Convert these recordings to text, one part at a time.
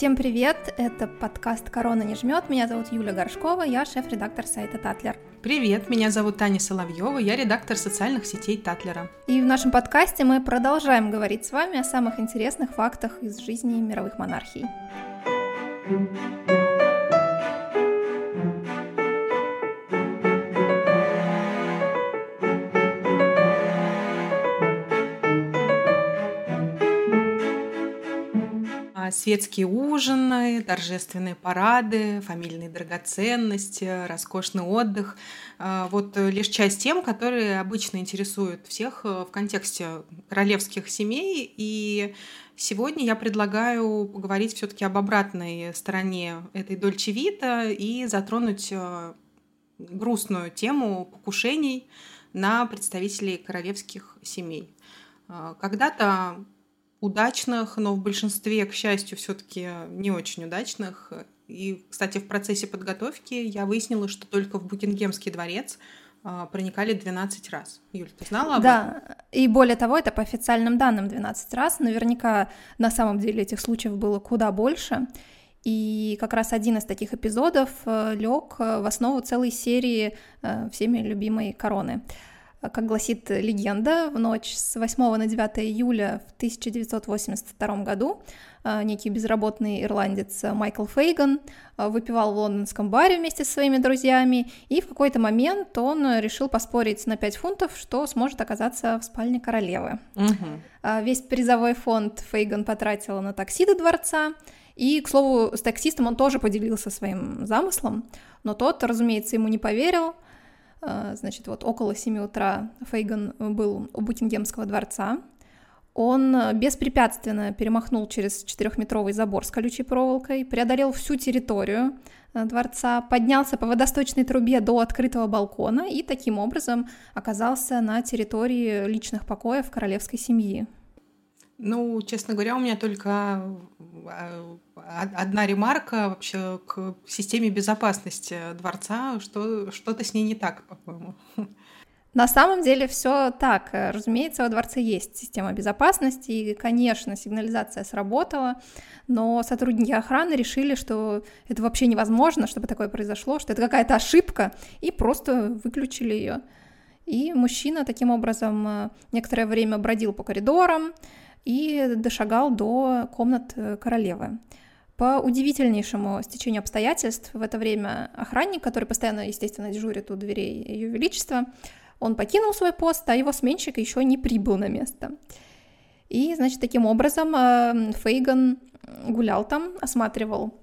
Всем привет! Это подкаст «Корона не жмет». Меня зовут Юля Горшкова, я шеф-редактор сайта Татлер. Привет, меня зовут Таня Соловьева, я редактор социальных сетей Татлера. И в нашем подкасте мы продолжаем говорить с вами о самых интересных фактах из жизни мировых монархий. Светские ужины, торжественные парады, фамильные драгоценности, роскошный отдых. А, вот лишь часть тем, которые обычно интересуют всех э, в контексте королевских семей. И сегодня я предлагаю поговорить все-таки об обратной стороне этой Дольче Вита и затронуть э, грустную тему покушений на представителей королевских семей. Когда-то удачных, но в большинстве, к счастью, все-таки не очень удачных. И, кстати, в процессе подготовки я выяснила, что только в Букингемский дворец а, проникали 12 раз. Юль, ты знала об да, этом? Да, и более того, это по официальным данным 12 раз. Наверняка на самом деле этих случаев было куда больше. И как раз один из таких эпизодов э, лег в основу целой серии э, всеми любимой короны. Как гласит легенда, в ночь с 8 на 9 июля в 1982 году э, некий безработный ирландец Майкл Фейган э, выпивал в лондонском баре вместе со своими друзьями, и в какой-то момент он решил поспорить на 5 фунтов, что сможет оказаться в спальне королевы. Угу. Весь призовой фонд Фейган потратил на такси до дворца, и, к слову, с таксистом он тоже поделился своим замыслом, но тот, разумеется, ему не поверил — значит, вот около 7 утра Фейган был у Букингемского дворца. Он беспрепятственно перемахнул через четырехметровый забор с колючей проволокой, преодолел всю территорию э, дворца, поднялся по водосточной трубе до открытого балкона и таким образом оказался на территории личных покоев королевской семьи. Ну, честно говоря, у меня только а, одна ремарка вообще к системе безопасности дворца, что что-то с ней не так, по-моему. На самом деле все так. Разумеется, во дворце есть система безопасности, и, конечно, сигнализация сработала, но сотрудники охраны решили, что это вообще невозможно, чтобы такое произошло, что это какая-то ошибка, и просто выключили ее. И мужчина таким образом э, некоторое время бродил по коридорам, и дошагал до комнат э, королевы. По удивительнейшему стечению обстоятельств в это время охранник, который постоянно, естественно, дежурит у дверей Ее Величества, он покинул свой пост, а его сменщик еще не прибыл на место. И, значит, таким образом э, Фейган гулял там, осматривал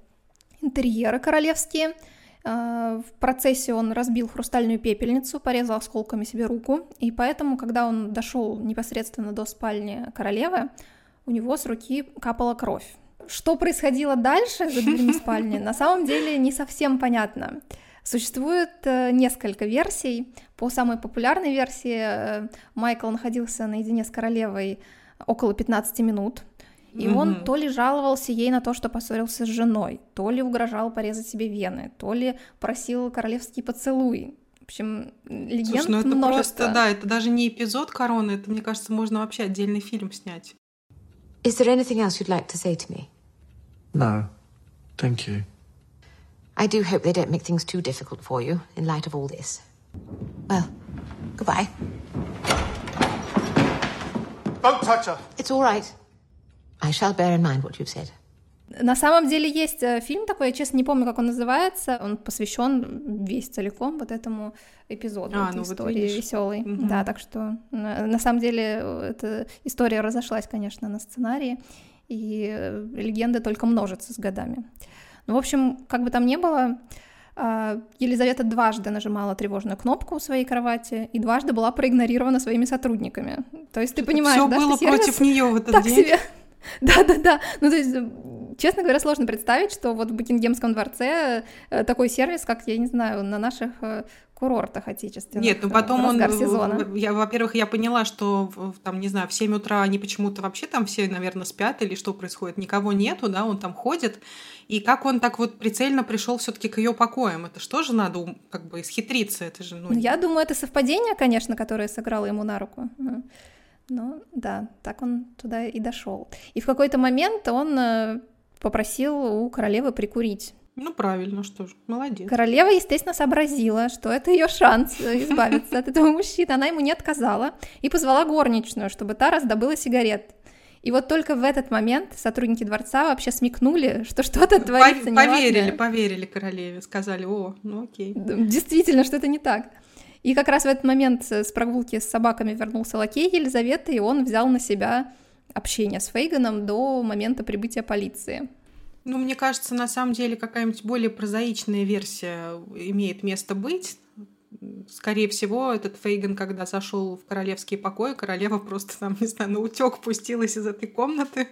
интерьеры королевские, в процессе он разбил хрустальную пепельницу, порезал осколками себе руку, и поэтому, когда он дошел непосредственно до спальни королевы, у него с руки капала кровь. Что происходило дальше за дверьми спальни, на самом деле не совсем понятно. Существует э, несколько версий. По самой популярной версии э, Майкл находился наедине с королевой около 15 минут. И mm-hmm. он то ли жаловался ей на то, что поссорился с женой, то ли угрожал порезать себе вены, то ли просил королевский поцелуй. В общем, легенд Слушай, ну это множество. просто, да, это даже не эпизод короны, это, мне кажется, можно вообще отдельный фильм снять. Is there anything else you'd like to say to me? No, thank you. I do hope they don't make things too difficult for you in light of all this. Well, goodbye. Don't touch her. It's all right. I shall bear in mind what you've said. На самом деле есть э, фильм такой, я честно не помню, как он называется. Он посвящен весь целиком вот этому эпизоду, а, этой ну истории вот веселой. Угу. Да, так что на, на самом деле э, эта история разошлась, конечно, на сценарии, и э, легенды только множатся с годами. Ну, в общем, как бы там ни было, а, Елизавета дважды нажимала тревожную кнопку у своей кровати и дважды была проигнорирована своими сотрудниками. То есть ты понимаешь, да, было что сервис против нее в этот так день. Себе. Да-да-да. Ну, то есть, честно говоря, сложно представить, что вот в Букингемском дворце э, такой сервис, как, я не знаю, на наших э, курортах отечественных. Нет, ну потом он, сезона. Я, во-первых, я поняла, что там, не знаю, в 7 утра они почему-то вообще там все, наверное, спят или что происходит, никого нету, да, он там ходит. И как он так вот прицельно пришел все-таки к ее покоям? Это что же надо как бы исхитриться? Это же, ну... Я думаю, это совпадение, конечно, которое сыграло ему на руку. Ну, да, так он туда и дошел. И в какой-то момент он э, попросил у королевы прикурить. Ну, правильно, что ж, молодец. Королева, естественно, сообразила, что это ее шанс избавиться от этого мужчины. Она ему не отказала и позвала горничную, чтобы та раздобыла сигарет. И вот только в этот момент сотрудники дворца вообще смекнули, что что-то творится Поверили, неладное. поверили королеве, сказали, о, ну окей. Действительно, что-то не так. И как раз в этот момент с прогулки с собаками вернулся лакей Елизаветы, и он взял на себя общение с Фейганом до момента прибытия полиции. Ну, мне кажется, на самом деле какая-нибудь более прозаичная версия имеет место быть. Скорее всего, этот Фейган, когда зашел в королевские покои, королева просто там, не знаю, на утек пустилась из этой комнаты.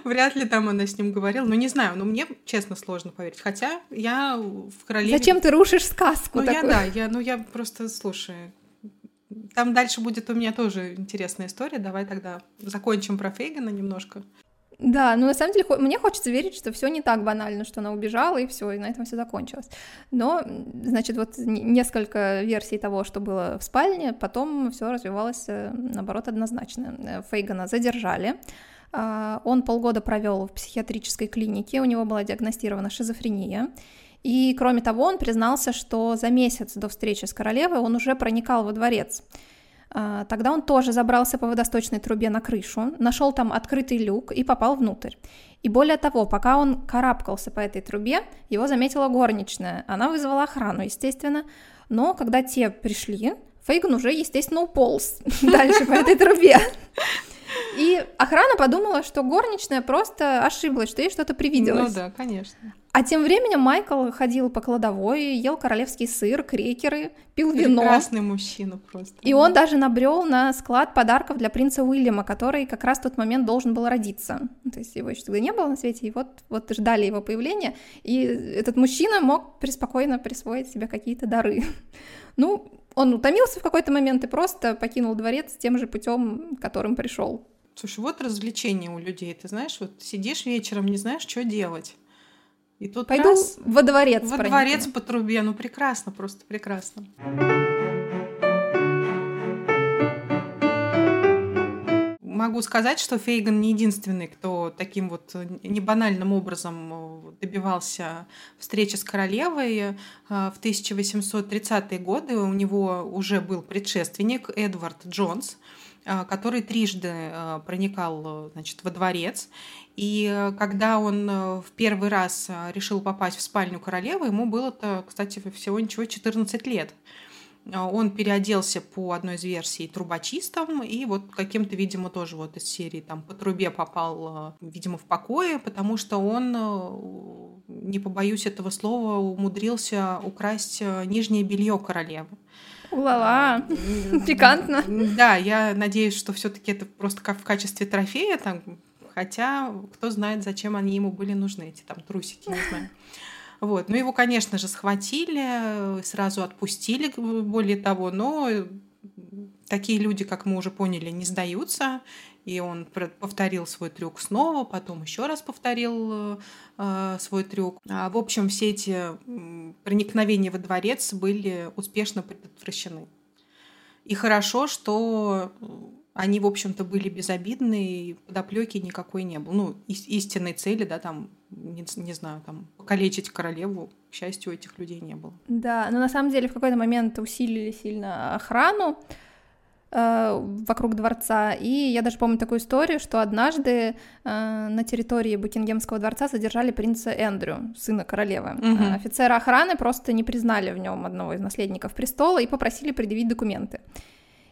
Вряд ли там она с ним говорила. Ну, не знаю, но мне, честно, сложно поверить. Хотя я в королеве... Зачем ты рушишь сказку Ну, такую? я, да, я, ну, я просто, слушай, там дальше будет у меня тоже интересная история. Давай тогда закончим про Фейгана немножко. Да, ну на самом деле мне хочется верить, что все не так банально, что она убежала и все, и на этом все закончилось. Но, значит, вот несколько версий того, что было в спальне, потом все развивалось, э, наоборот, однозначно. Э, Фейгана задержали. А, Он полгода провел в психиатрической клинике, у него была диагностирована шизофрения. И, кроме того, он признался, что за месяц до встречи с королевой он уже проникал во дворец. А, Тогда он тоже забрался по водосточной трубе на крышу, нашел там открытый люк и попал внутрь. И более того, пока он карабкался по этой трубе, его заметила горничная. Она вызвала охрану, естественно. Но когда те пришли, Фейган уже, естественно, уполз дальше по этой трубе. И охрана подумала, что горничная просто ошиблась, что ей что-то привиделось. Ну да, конечно. А тем временем Майкл ходил по кладовой, ел королевский сыр, крекеры, пил вино. Прекрасный мужчина просто. И он даже набрел на склад подарков для принца Уильяма, который как раз в тот момент должен был родиться. То есть его еще тогда не было на свете, и вот, вот ждали его появления. И этот мужчина мог преспокойно присвоить себе какие-то дары. Ну, он утомился в какой-то момент и просто покинул дворец тем же путем, которым пришел. Слушай, вот развлечение у людей. Ты знаешь, вот сидишь вечером, не знаешь, что делать. И тут Пойду раз, во дворец. во проникну. дворец по трубе. Ну, прекрасно, просто прекрасно. Могу сказать, что Фейган не единственный, кто таким вот небанальным образом э, добивался встречи с королевой. Э, В 1830-е годы у него уже был предшественник Эдвард Джонс, который трижды э, проникал э, значит, во дворец. И э, когда он э, в первый раз э, решил попасть в спальню королевы, ему было-то, кстати, всего ничего 14 лет. Он переоделся по одной из версий трубочистом и вот каким-то, видимо, тоже вот из серии там по трубе попал, видимо, в покое, потому что он, не побоюсь этого слова, умудрился украсть нижнее белье королевы. Улала, пикантно. Да, я надеюсь, что все-таки это просто как в качестве трофея, там, хотя кто знает, зачем они ему были нужны, эти там трусики, не знаю. Вот. Ну, его, конечно же, схватили, сразу отпустили, более того, но такие люди, как мы уже поняли, не сдаются. И он повторил свой трюк снова, потом еще раз повторил э, свой трюк. А, в общем, все эти проникновения во дворец были успешно предотвращены. И хорошо, что э, они, в общем-то, были безобидны, и подоплеки никакой не было. Ну, ис- истинной цели, да, там, не, не знаю, там, покалечить королеву, к счастью, у этих людей не было. Да, но на самом деле в какой-то момент усилили сильно охрану вокруг дворца. И я даже помню такую историю, что однажды э, на территории Букингемского дворца задержали принца Эндрю, сына королевы. Мгм. Э, Офицеры охраны просто не признали в нем одного из наследников престола и попросили предъявить документы.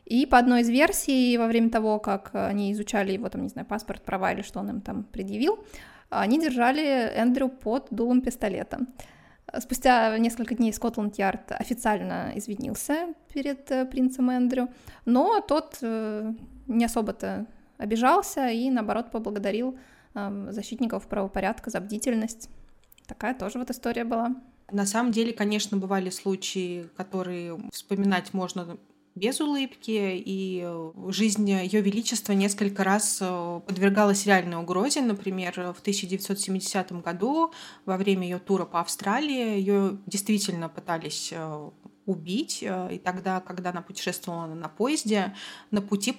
И по одной из версий, во время того, как они изучали его, там, не знаю, паспорт, права или что он им там предъявил, они держали Эндрю под дулом пистолета. Спустя несколько дней Скотланд-Ярд официально извинился перед э, принцем Эндрю, но тот э, не особо-то обижался и, наоборот, поблагодарил э, защитников правопорядка за бдительность. Такая тоже вот история была. На самом деле, конечно, бывали случаи, которые вспоминать можно без улыбки, и э, жизнь Ее Величества несколько раз э, подвергалась реальной угрозе. Например, в 1970 году во время ее тура по Австралии ее действительно пытались э, убить, и тогда, когда она путешествовала на поезде, на пути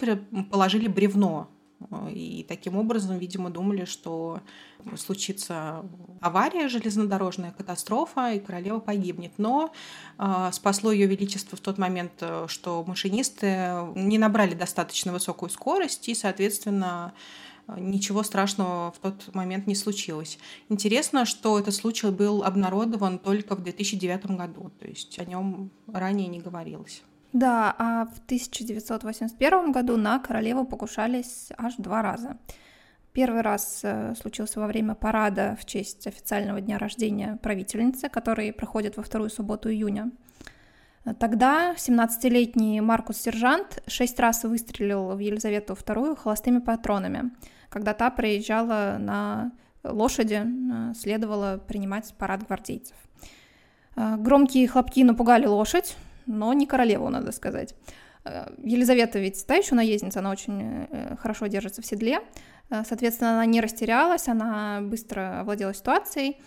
положили бревно И таким образом, видимо, думали, что случится авария, железнодорожная катастрофа, и королева погибнет. Но э, спасло ее величество в тот момент, что машинисты не набрали достаточно высокую скорость, и, соответственно, ничего страшного в тот момент не случилось. Интересно, что этот случай был обнародован только в 2009 году, то есть о нем ранее не говорилось. Да, а в 1981 году на королеву покушались аж два раза. Первый раз э, случился во время парада в честь официального дня рождения правительницы, который проходит во вторую субботу июня. Тогда 17-летний Маркус Сержант шесть раз выстрелил в Елизавету II холостыми патронами, когда та приезжала на лошади, э, следовало принимать парад гвардейцев. Э, громкие хлопки напугали лошадь, но не королеву, надо сказать. Э, Елизавета ведь та еще наездница, она очень э, хорошо держится в седле, э, соответственно, она не растерялась, она быстро овладела ситуацией,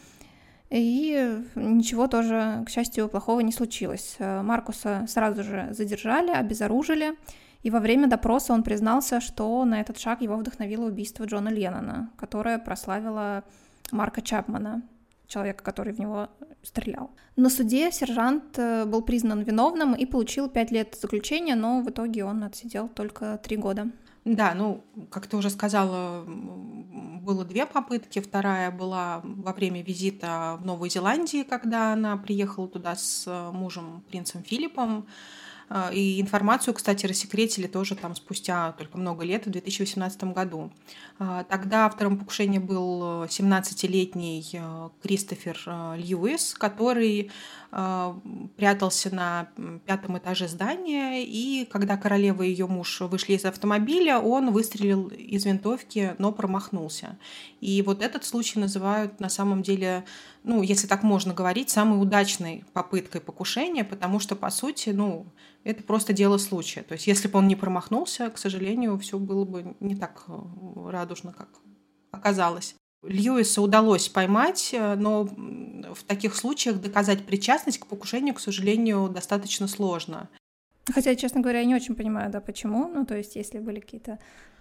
и ничего тоже, к счастью, плохого не случилось. Маркуса сразу же задержали, обезоружили, и во время допроса он признался, что на этот шаг его вдохновило убийство Джона Леннона, которое прославило Марка Чапмана человека, который в него стрелял. На суде сержант э, был признан виновным и получил пять лет заключения, но в итоге он отсидел только три года. Да, ну, как ты уже сказала, было две попытки. Вторая была во время визита в Новую Зеландию, когда она приехала туда с э, мужем, принцем Филиппом. А, и информацию, кстати, рассекретили тоже там спустя только много лет, в 2018 году. А, тогда автором покушения был 17-летний э, Кристофер Льюис, который прятался на пятом этаже здания, и когда королева и ее муж вышли из автомобиля, он выстрелил из винтовки, но промахнулся. И вот этот случай называют на самом деле, ну, если так можно говорить, самой удачной попыткой покушения, потому что, по сути, ну, это просто дело случая. То есть, если бы он не промахнулся, к сожалению, все было бы не так э, радужно, как оказалось. Льюиса удалось поймать, э, но в таких случаях доказать причастность к покушению, к сожалению, достаточно сложно. Хотя, честно говоря, я не очень понимаю, да, почему. Ну, то есть, если были какие-то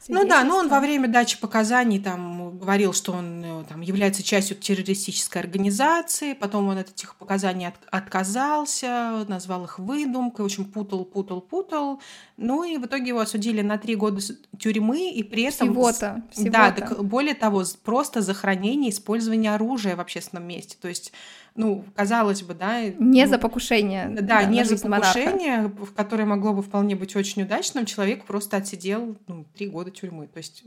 ну да, но он во время дачи показаний там говорил, что он э, там, является частью террористической организации, потом он от этих показаний от, отказался, назвал их выдумкой, в общем, путал, путал, путал. Ну и в итоге его осудили на три года тюрьмы, и при этом... Всего-то. Всего да, так, более того, просто за хранение и использование оружия в общественном месте. То есть ну, казалось бы, да. Не за покушение. Да, да не за покушение, монарха. которое могло бы вполне быть очень удачным, человек просто отсидел ну, три года тюрьмы. То есть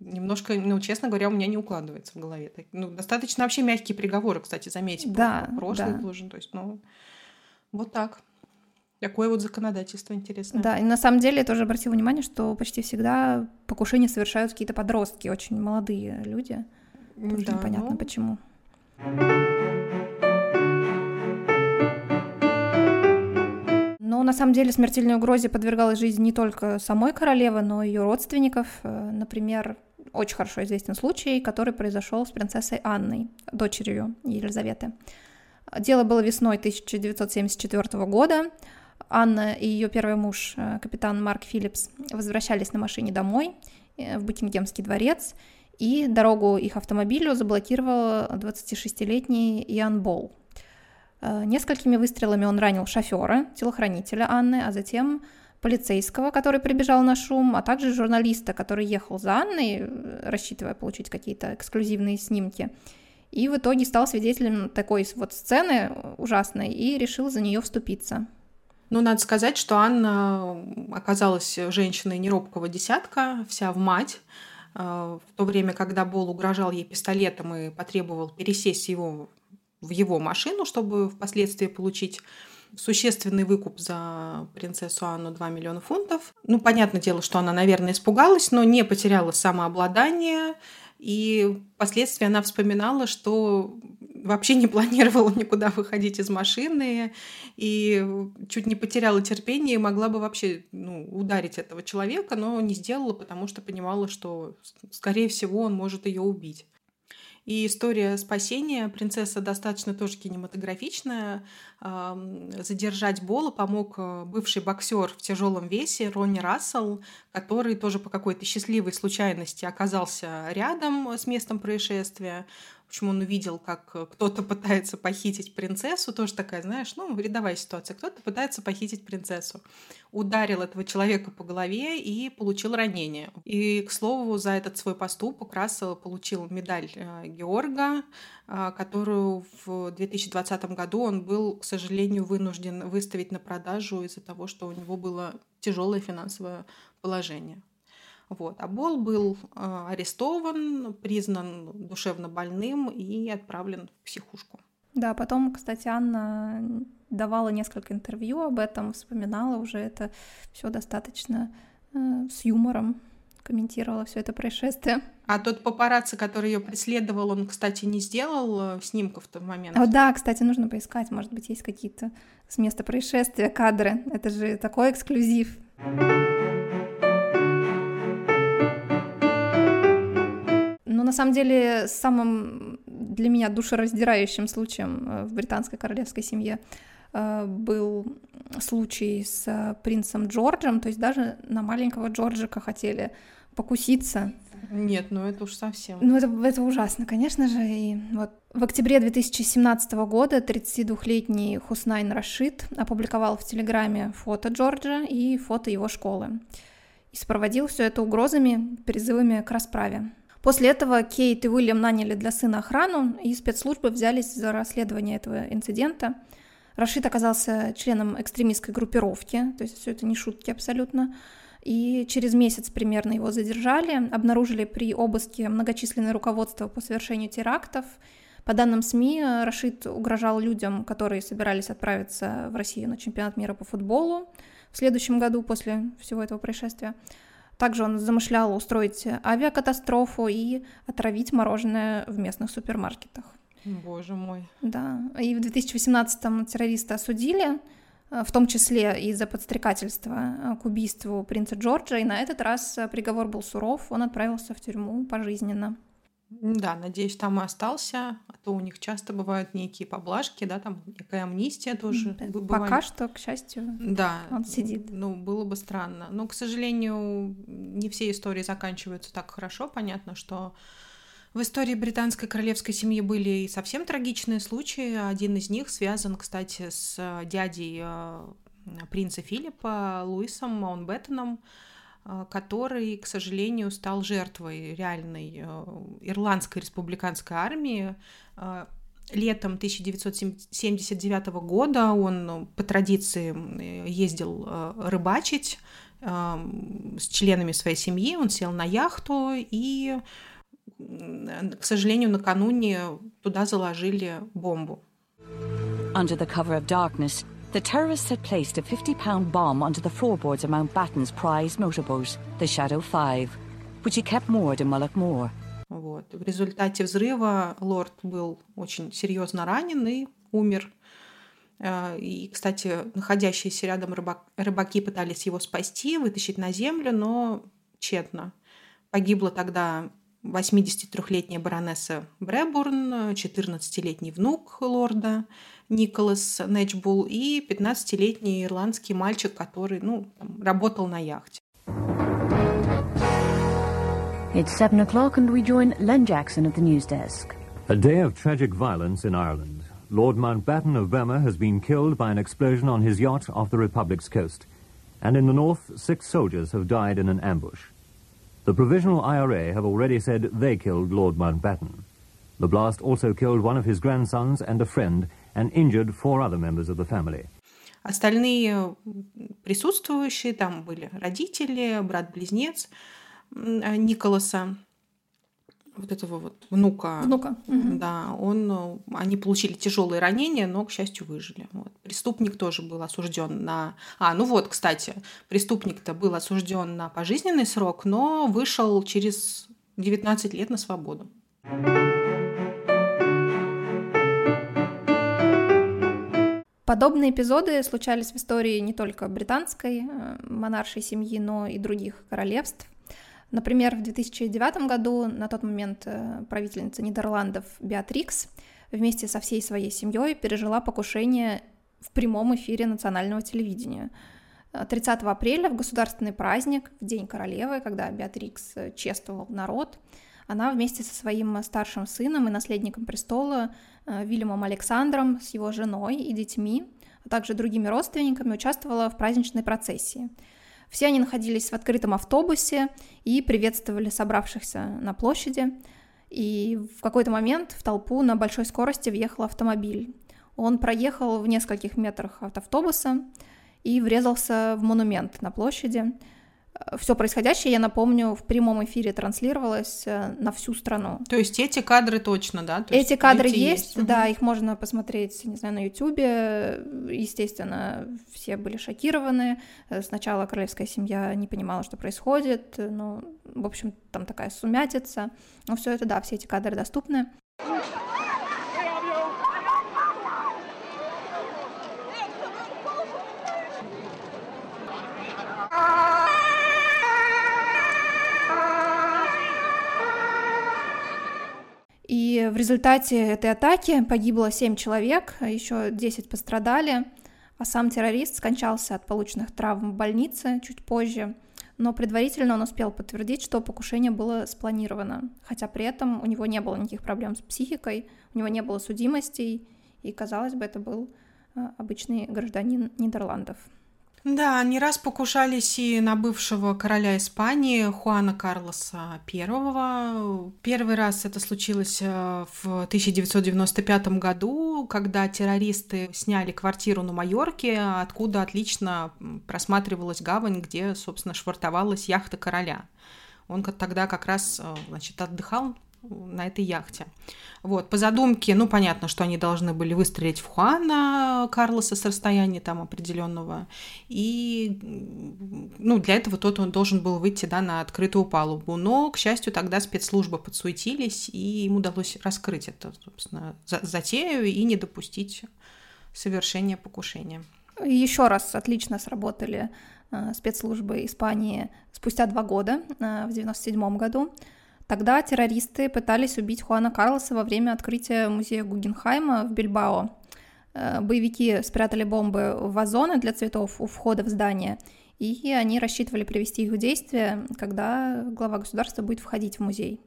немножко, ну, честно говоря, у меня не укладывается в голове. Ну, достаточно вообще мягкие приговоры, кстати, заметьте. Да, прошлый да. должен, то есть, ну, вот так. Такое вот законодательство интересное. Да, и на самом деле я тоже обратила внимание, что почти всегда покушения совершают какие-то подростки, очень молодые люди. Тоже да, непонятно ну... почему. Но на самом деле смертельной угрозе подвергалась жизнь не только самой королевы, но и ее родственников. Э, например, очень хорошо известен случай, который произошел с принцессой Анной, дочерью Елизаветы. Дело было весной 1974 года. Анна и ее первый муж, э, капитан Марк Филлипс, возвращались на машине домой э, в Букингемский дворец, и дорогу их автомобилю заблокировал 26-летний Иоанн Болл. Э, несколькими выстрелами он ранил шофера, телохранителя Анны, а затем полицейского, который прибежал на шум, а также журналиста, который ехал за Анной, э, рассчитывая получить какие-то эксклюзивные снимки. И в итоге стал свидетелем такой вот сцены ужасной и решил за нее вступиться. Ну, надо сказать, что Анна оказалась женщиной неробкого десятка, вся в мать. Э, в то время, когда Бол угрожал ей пистолетом и потребовал пересесть его в его машину, чтобы впоследствии получить существенный выкуп за принцессу Анну 2 миллиона фунтов. Ну, понятное дело, что она, наверное, испугалась, но не потеряла самообладание. И впоследствии она вспоминала, что вообще не планировала никуда выходить из машины и чуть не потеряла терпение и могла бы вообще ну, ударить этого человека, но не сделала, потому что понимала, что, скорее всего, он может ее убить. И история спасения принцесса достаточно тоже кинематографичная. Задержать Бола помог э, бывший боксер в тяжелом весе Ронни Рассел, который тоже по какой-то счастливой случайности оказался рядом с местом происшествия. Общем, он увидел, как кто-то пытается похитить принцессу, тоже такая, знаешь, ну, рядовая ситуация. Кто-то пытается похитить принцессу. Ударил этого человека по голове и получил ранение. И, к слову, за этот свой поступок Рассел получил медаль э, Георга, э, которую в 2020 году он был, к сожалению, вынужден выставить на продажу из-за того, что у него было тяжелое финансовое положение. Вот. А Бол был э, арестован, признан душевно больным и отправлен в психушку. Да, потом, кстати, Анна давала несколько интервью об этом, вспоминала уже это все достаточно э, с юмором, комментировала все это происшествие. А тот папарацци, который ее преследовал, он, кстати, не сделал э, снимков в тот момент. О, да, кстати, нужно поискать, может быть, есть какие-то с места происшествия кадры. Это же такой эксклюзив. На самом деле самым для меня душераздирающим случаем э, в британской королевской семье э, был случай с принцем Джорджем, то есть даже на маленького Джорджика хотели покуситься. Нет, ну это уж совсем. Ну это, это ужасно, конечно же. И вот в октябре 2017 года 32-летний Хуснайн Рашид опубликовал в Телеграме фото Джорджа и фото его школы. И сопроводил все это угрозами, призывами к расправе. После этого Кейт и Уильям наняли для сына охрану, и спецслужбы взялись за расследование этого инцидента. Рашид оказался членом экстремистской группировки, то есть все это не шутки абсолютно. И через месяц примерно его задержали, обнаружили при обыске многочисленное руководство по совершению терактов. По данным СМИ, Рашид угрожал людям, которые собирались отправиться в Россию на чемпионат мира по футболу в следующем году после всего этого происшествия. Также он замышлял устроить авиакатастрофу и отравить мороженое в местных супермаркетах. Боже мой. Да. И в 2018-м террориста осудили, э, в том числе из-за подстрекательства э, к убийству принца Джорджа, и на этот раз э, приговор был суров, он отправился в тюрьму пожизненно. Да, надеюсь, там и остался, а то у них часто бывают некие поблажки, да, там некая амнистия тоже. Бывает. Пока что, к счастью, да, он сидит. Ну, было бы странно. Но, к сожалению, не все истории заканчиваются так хорошо. Понятно, что в истории британской королевской семьи были и совсем трагичные случаи. Один из них связан, кстати, с дядей э, принца Филиппа, Луисом Маунтбеттеном, Э, который, к сожалению, стал жертвой реальной э, ирландской республиканской армии. Э, летом 1979 года он по традиции ездил рыбачить с членами своей семьи, он сел на яхту и, к сожалению, накануне туда заложили бомбу. Under the cover of darkness, The terrorists had placed a 50 pound bomb onto the floorboards of Mountbatten's prize motorboat, the Shadow 5, which he kept moored in Mullaghmore. Вот. В результате взрыва лорд был очень серьезно ранен и умер. Э, и, кстати, находящиеся рядом рыбак, рыбаки пытались его спасти, вытащить на землю, но тщетно. Погибла тогда 83-летняя баронесса Брэбурн, 14-летний внук лорда Николас Нэтчбул и 15-летний ирландский мальчик, который ну, работал на яхте. It's seven o'clock and we join Len Jackson at the news desk. A day of tragic violence in Ireland. Lord Mountbatten of Burma has been killed by an explosion on his yacht off the Republic's coast. And in the north, six soldiers have died in an ambush. The Provisional IRA have already said they killed Lord Mountbatten. The blast also killed one of his grandsons and a friend and injured four other members of the family. Остальные присутствующие, там были родители, брат-близнец Николаса, вот этого вот внука. Внука. Да, он, они получили тяжелые ранения, но, к счастью, выжили. Вот. Преступник тоже был осужден на... А, ну вот, кстати, преступник-то был осужден на пожизненный срок, но вышел через 19 лет на свободу. Подобные эпизоды случались в истории не только британской э, монаршей семьи, но и других королевств. Например, в 2009 году на тот момент э, правительница Нидерландов Беатрикс вместе со всей своей семьей пережила покушение в прямом эфире национального телевидения. 30 апреля в государственный праздник, в День королевы, когда Беатрикс чествовал народ, она вместе со своим старшим сыном и наследником престола Вильямом Александром с его женой и детьми, а также другими родственниками участвовала в праздничной процессии – все они находились в открытом автобусе и приветствовали собравшихся на площади. И в какой-то момент в толпу на большой скорости въехал автомобиль. Он проехал в нескольких метрах от автобуса и врезался в монумент на площади все происходящее, я напомню, в прямом эфире транслировалось э, на всю страну. То есть эти кадры точно, да? То эти кадры есть, есть, да, их можно посмотреть, не знаю, на Ютубе. Естественно, все были шокированы. Э, сначала королевская семья не понимала, что происходит. Ну, в общем, там такая сумятица. Но все это, да, все эти кадры доступны. в результате этой атаки погибло 7 человек, еще 10 пострадали, а сам террорист скончался от полученных травм в больнице чуть позже. Но предварительно он успел подтвердить, что покушение было спланировано, хотя при этом у него не было никаких проблем с психикой, у него не было судимостей, и, казалось бы, это был а, обычный гражданин Нидерландов. Да, не раз покушались и на бывшего короля Испании Хуана Карлоса I. Первый раз это случилось э, в 1995 году, когда террористы сняли квартиру на Майорке, откуда отлично просматривалась гавань, где, собственно, швартовалась яхта короля. Он тогда как раз э, значит, отдыхал на этой яхте. Вот, по задумке, ну, понятно, что они должны были выстрелить в Хуана Карлоса с расстояния там определенного, и, ну, для этого тот он должен был выйти, да, на открытую палубу, но, к счастью, тогда спецслужбы подсуетились, и им удалось раскрыть это, собственно, затею и не допустить совершения покушения. Еще раз отлично сработали э, спецслужбы Испании спустя два года, э, в 97 году, Тогда террористы пытались убить Хуана Карлоса во время открытия музея Гугенхайма в Бильбао. Э, боевики спрятали бомбы в вазоны для цветов у входа в здание, и они рассчитывали привести их в действие, когда глава государства будет входить в музей.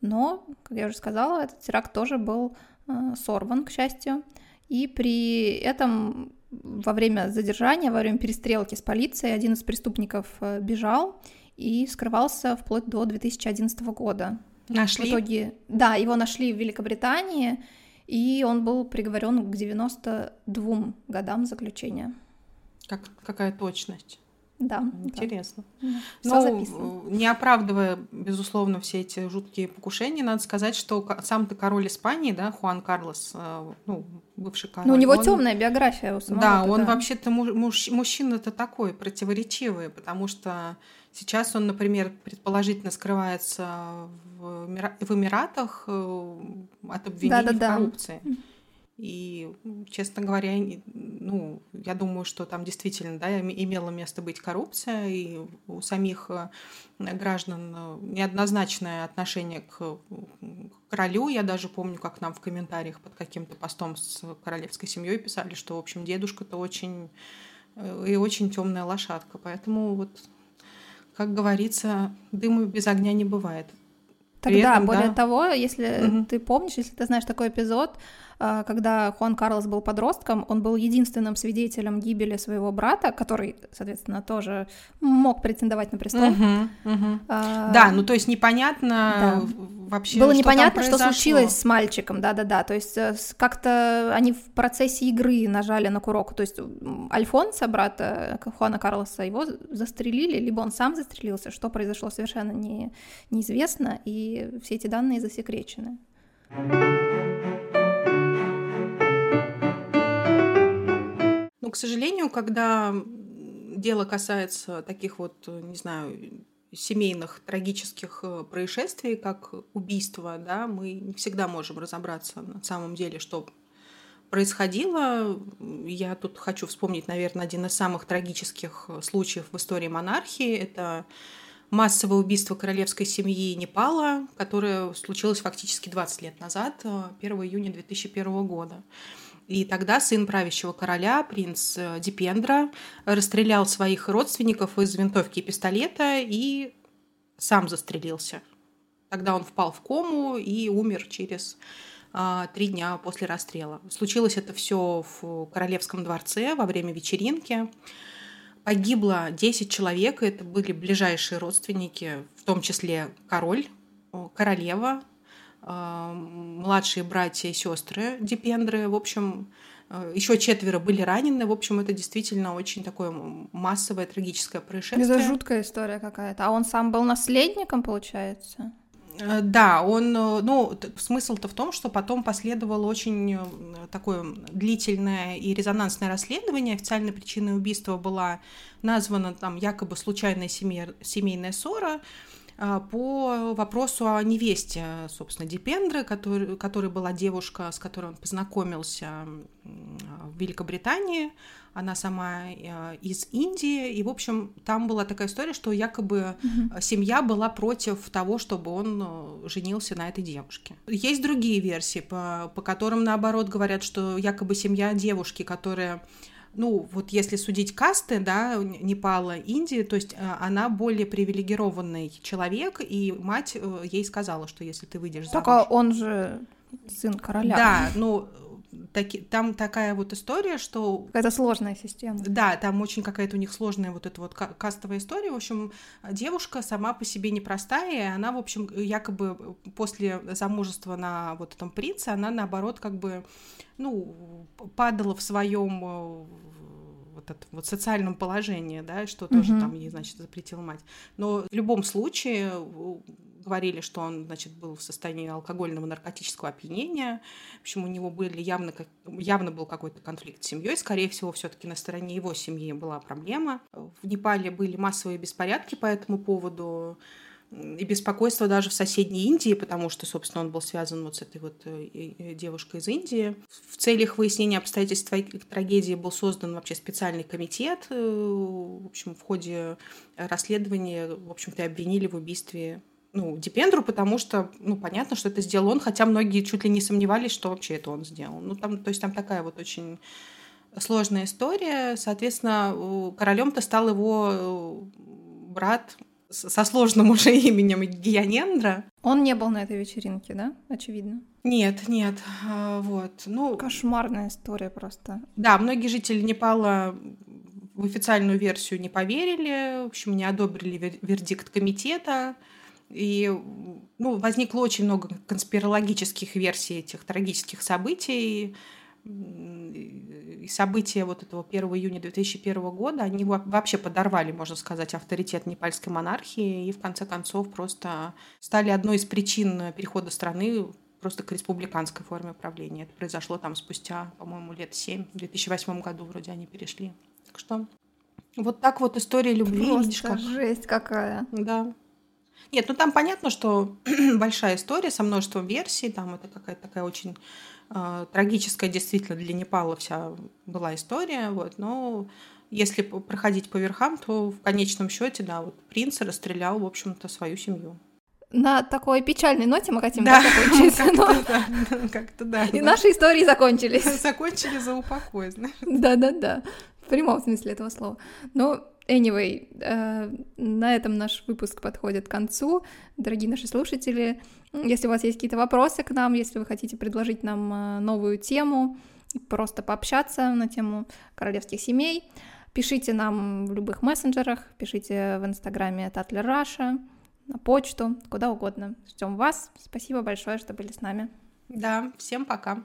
Но, как я уже сказала, этот теракт тоже был э, сорван, к счастью, и при этом во время задержания, во время перестрелки с полицией один из преступников э, бежал, и скрывался вплоть до 2011 года. Нашли? В итоге, да, его нашли в Великобритании, и он был приговорен к 92 годам заключения. Как, какая точность? Да. Интересно. Да. Ну, записано. не оправдывая, безусловно, все эти жуткие покушения, надо сказать, что сам-то король Испании, да, Хуан Карлос, э, ну, бывший король. Ну, у него он... темная биография у самого. Да, он да. вообще-то муж, мужчина-то такой противоречивый, потому что сейчас он, например, предположительно скрывается в, в Эмиратах э, от обвинений да, да, в коррупции. Да. И, честно говоря, ну, я думаю, что там действительно да, имела место быть коррупция, и у самих э, граждан э, неоднозначное отношение к королю. Я даже помню, как нам в комментариях под каким-то постом с королевской семьей писали, что, в общем, дедушка-то очень и очень темная лошадка. Поэтому вот, как говорится, дыма без огня не бывает. Тогда, этом, более да. того, если угу. ты помнишь, если ты знаешь такой эпизод, когда Хуан Карлос был подростком, он был единственным свидетелем гибели своего брата, который, соответственно, тоже мог претендовать на престол. Угу, угу. А... Да, ну то есть непонятно да. вообще. Было что непонятно, что случилось с мальчиком, да-да-да. То есть э, как-то они в процессе игры нажали на курок. То есть Альфонса, брата Хуана Карлоса, его застрелили, либо он сам застрелился. Что произошло, совершенно не, неизвестно, и все эти данные засекречены. Но, к сожалению, когда дело касается таких вот, не знаю, семейных трагических э, происшествий, как убийство, да, мы не всегда можем разобраться на самом деле, что происходило. Я тут хочу вспомнить, наверное, один из самых трагических случаев в истории монархии. Это массовое убийство королевской семьи Непала, которое случилось фактически 20 лет назад, 1 июня 2001 года. И тогда сын правящего короля, принц Дипендра, расстрелял своих родственников из винтовки и пистолета и сам застрелился. Тогда он впал в кому и умер через а, три дня после расстрела. Случилось это все в Королевском дворце во время вечеринки. Погибло 10 человек, это были ближайшие родственники, в том числе король, королева, младшие братья и сестры Дипендры. В общем, а, еще четверо были ранены. В общем, это действительно очень такое массовое трагическое происшествие. Это жуткая история какая-то. А он сам был наследником, получается? Э, да, он, э, ну, смысл-то в том, что потом последовало очень э, такое длительное и резонансное расследование. Официальной причиной убийства была названа там якобы случайная семья, семейная ссора по вопросу о невесте, собственно, Дипендры, который, которой была девушка, с которой он познакомился в Великобритании она сама э, из Индии, и, в общем, там была такая история, что якобы угу. семья была против того, чтобы он э, женился на этой девушке. Есть другие версии, по, по которым, наоборот, говорят, что якобы семья девушки, которая ну, вот если судить касты, да, Непала, Индии, то есть она более привилегированный человек, и мать ей сказала, что если ты выйдешь замуж... Только он же сын короля. Да, ну, таки, там такая вот история, что... Это сложная система. Да, там очень какая-то у них сложная вот эта вот кастовая история. В общем, девушка сама по себе непростая, и она, в общем, якобы после замужества на вот этом принце, она, наоборот, как бы, ну, падала в своем э, вот этом вот социальном положении, да, что тоже mm-hmm. там ей, значит, запретила мать. Но в любом случае говорили, что он, значит, был в состоянии алкогольного наркотического опьянения. В общем, у него были явно, явно был какой-то конфликт с семьей. Скорее всего, все-таки на стороне его семьи была проблема. В Непале были массовые беспорядки по этому поводу и беспокойство даже в соседней Индии, потому что, собственно, он был связан вот с этой вот э, девушкой из Индии. В целях выяснения обстоятельств трагедии был создан вообще специальный комитет. Э, в общем, в ходе расследования, в общем-то, обвинили в убийстве ну, Дипендру, потому что, ну, понятно, что это сделал он, хотя многие чуть ли не сомневались, что вообще это он сделал. Ну, там, то есть там такая вот очень сложная история. Соответственно, королем-то стал его э, брат со сложным уже именем Гианендра. Он не был на этой вечеринке, да? Очевидно. Нет, нет, а, вот, ну... Кошмарная история просто. Да, многие жители Непала в официальную версию не поверили, в общем, не одобрили вердикт комитета. И ну, возникло очень много конспирологических версий этих трагических событий. И события вот этого 1 июня 2001 года, они вообще подорвали, можно сказать, авторитет непальской монархии и в конце концов просто стали одной из причин перехода страны просто к республиканской форме управления. Это произошло там спустя, по-моему, лет семь. В 2008 году вроде они перешли. Так что вот так вот история любви. Просто видишь, как... жесть какая. Да. Нет, ну там понятно, что большая история со множеством версий, там это какая-то такая очень э, трагическая действительно для Непала вся была история, вот, но если проходить по верхам, то в конечном счете, да, вот принц расстрелял, в общем-то, свою семью. На такой печальной ноте мы хотим да, закончить. Как-то, да, как-то да. И да. наши истории закончились. Закончили за упокой, знаешь. Да-да-да, в прямом смысле этого слова. Но Anyway, э, на этом наш выпуск подходит к концу. Дорогие наши слушатели, если у вас есть какие-то вопросы к нам, если вы хотите предложить нам э, новую тему, просто пообщаться на тему королевских семей, пишите нам в любых мессенджерах, пишите в инстаграме Татлер Раша, на почту, куда угодно. Ждем вас. Спасибо большое, что были с нами. Да, всем пока.